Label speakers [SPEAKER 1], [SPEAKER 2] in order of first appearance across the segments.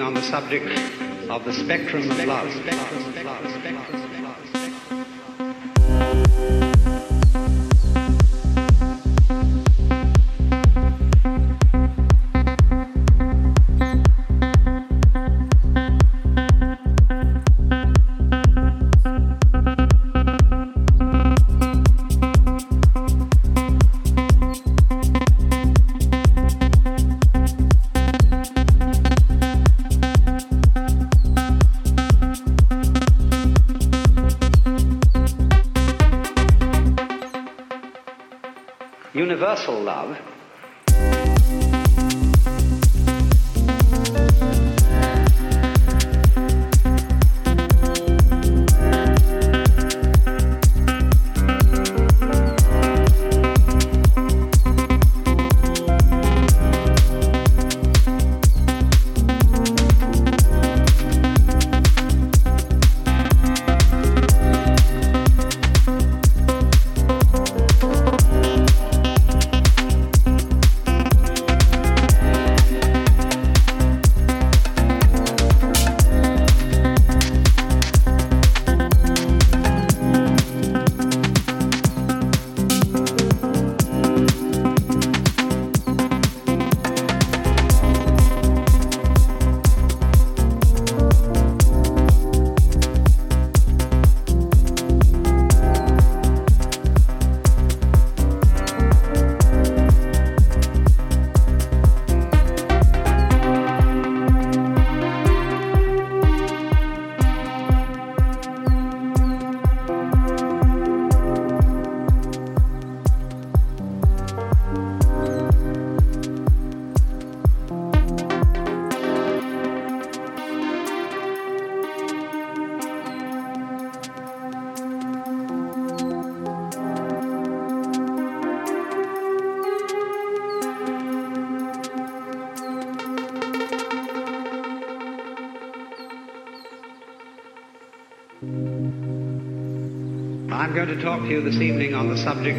[SPEAKER 1] on the subject of the spectrum of love. Universal love to you this evening on the subject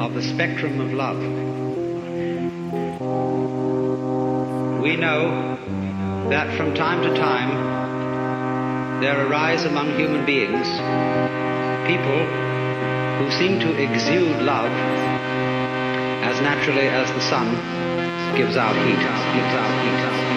[SPEAKER 1] of the spectrum of love. We know that from time to time there arise among human beings people who seem to exude love as naturally as the sun gives out heat, gives out heat, gives out heat,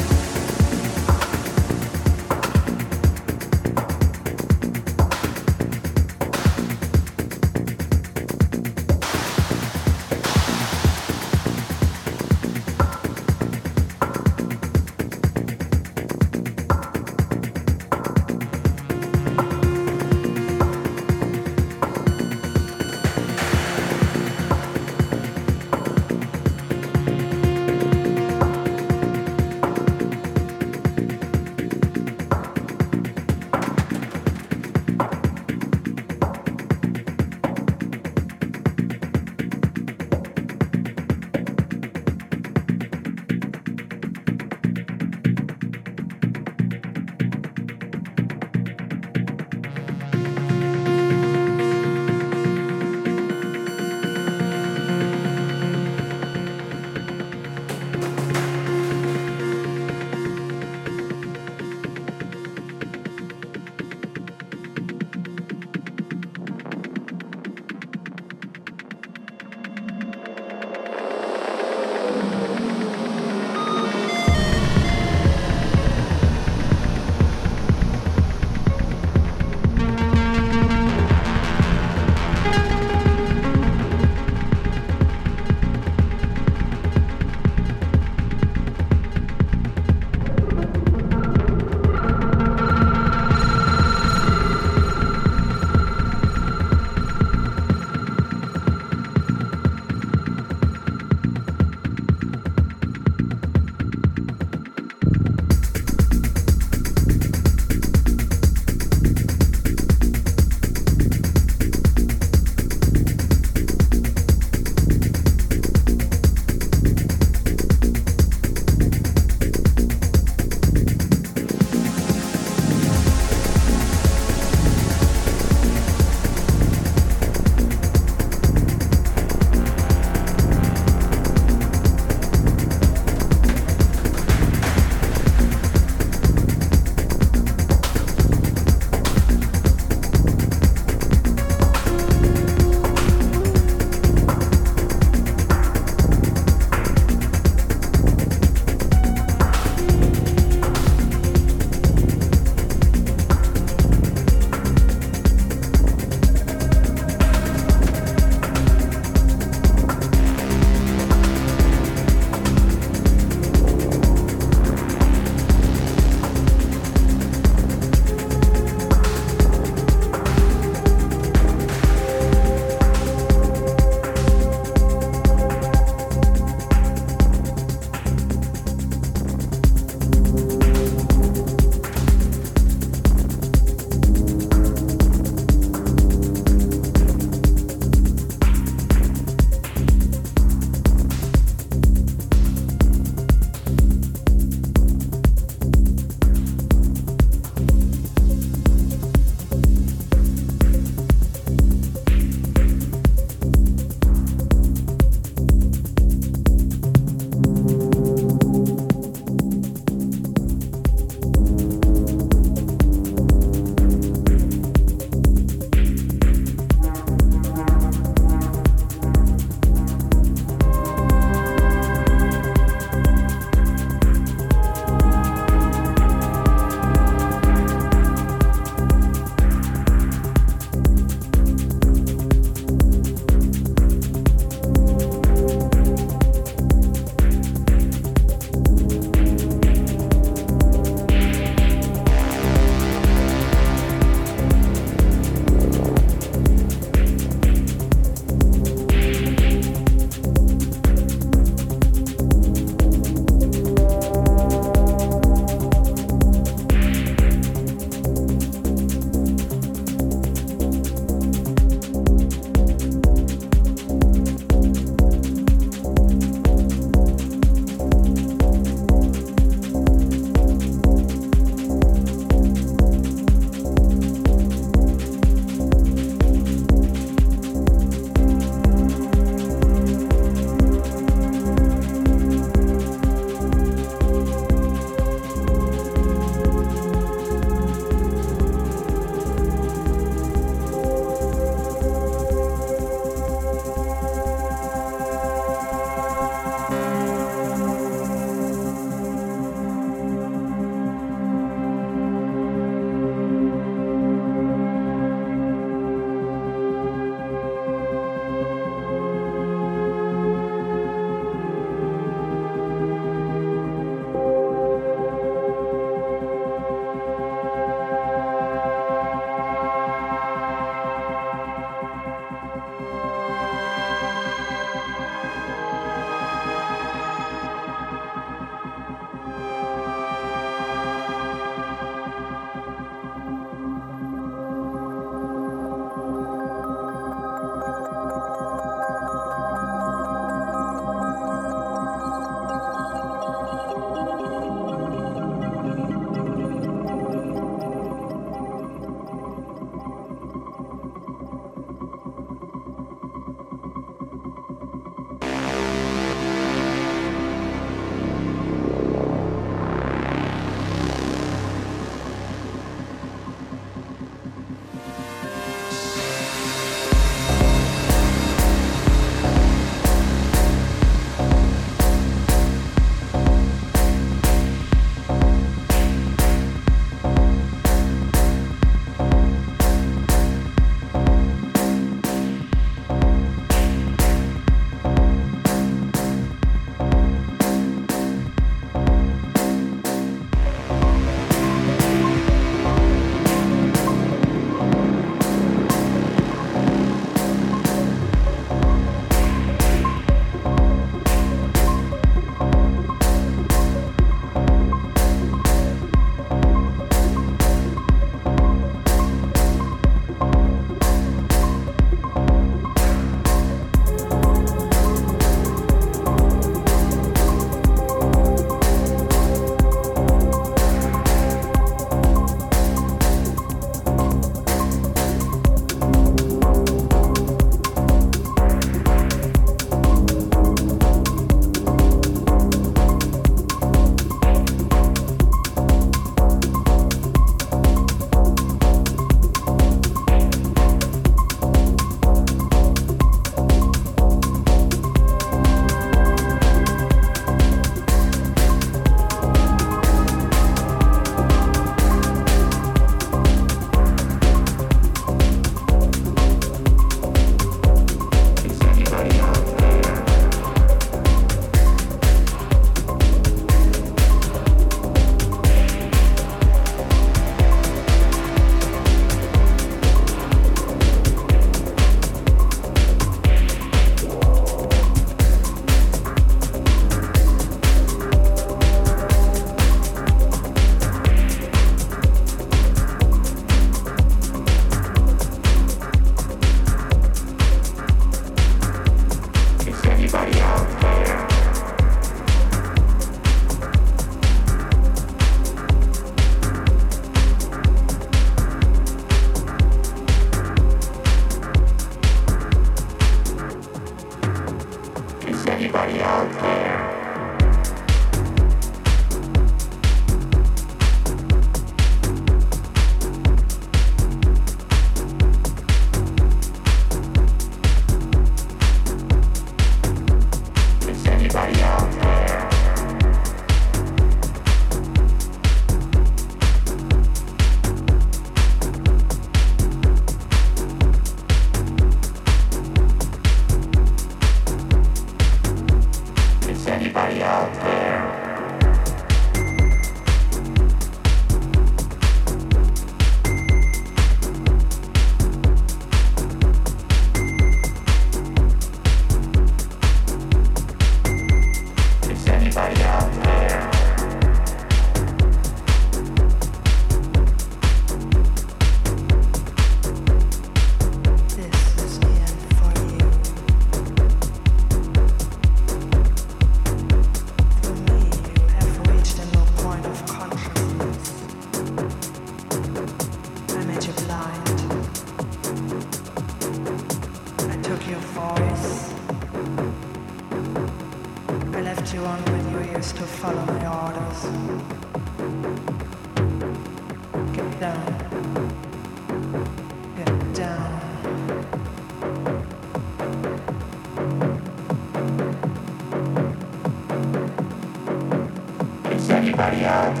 [SPEAKER 2] anybody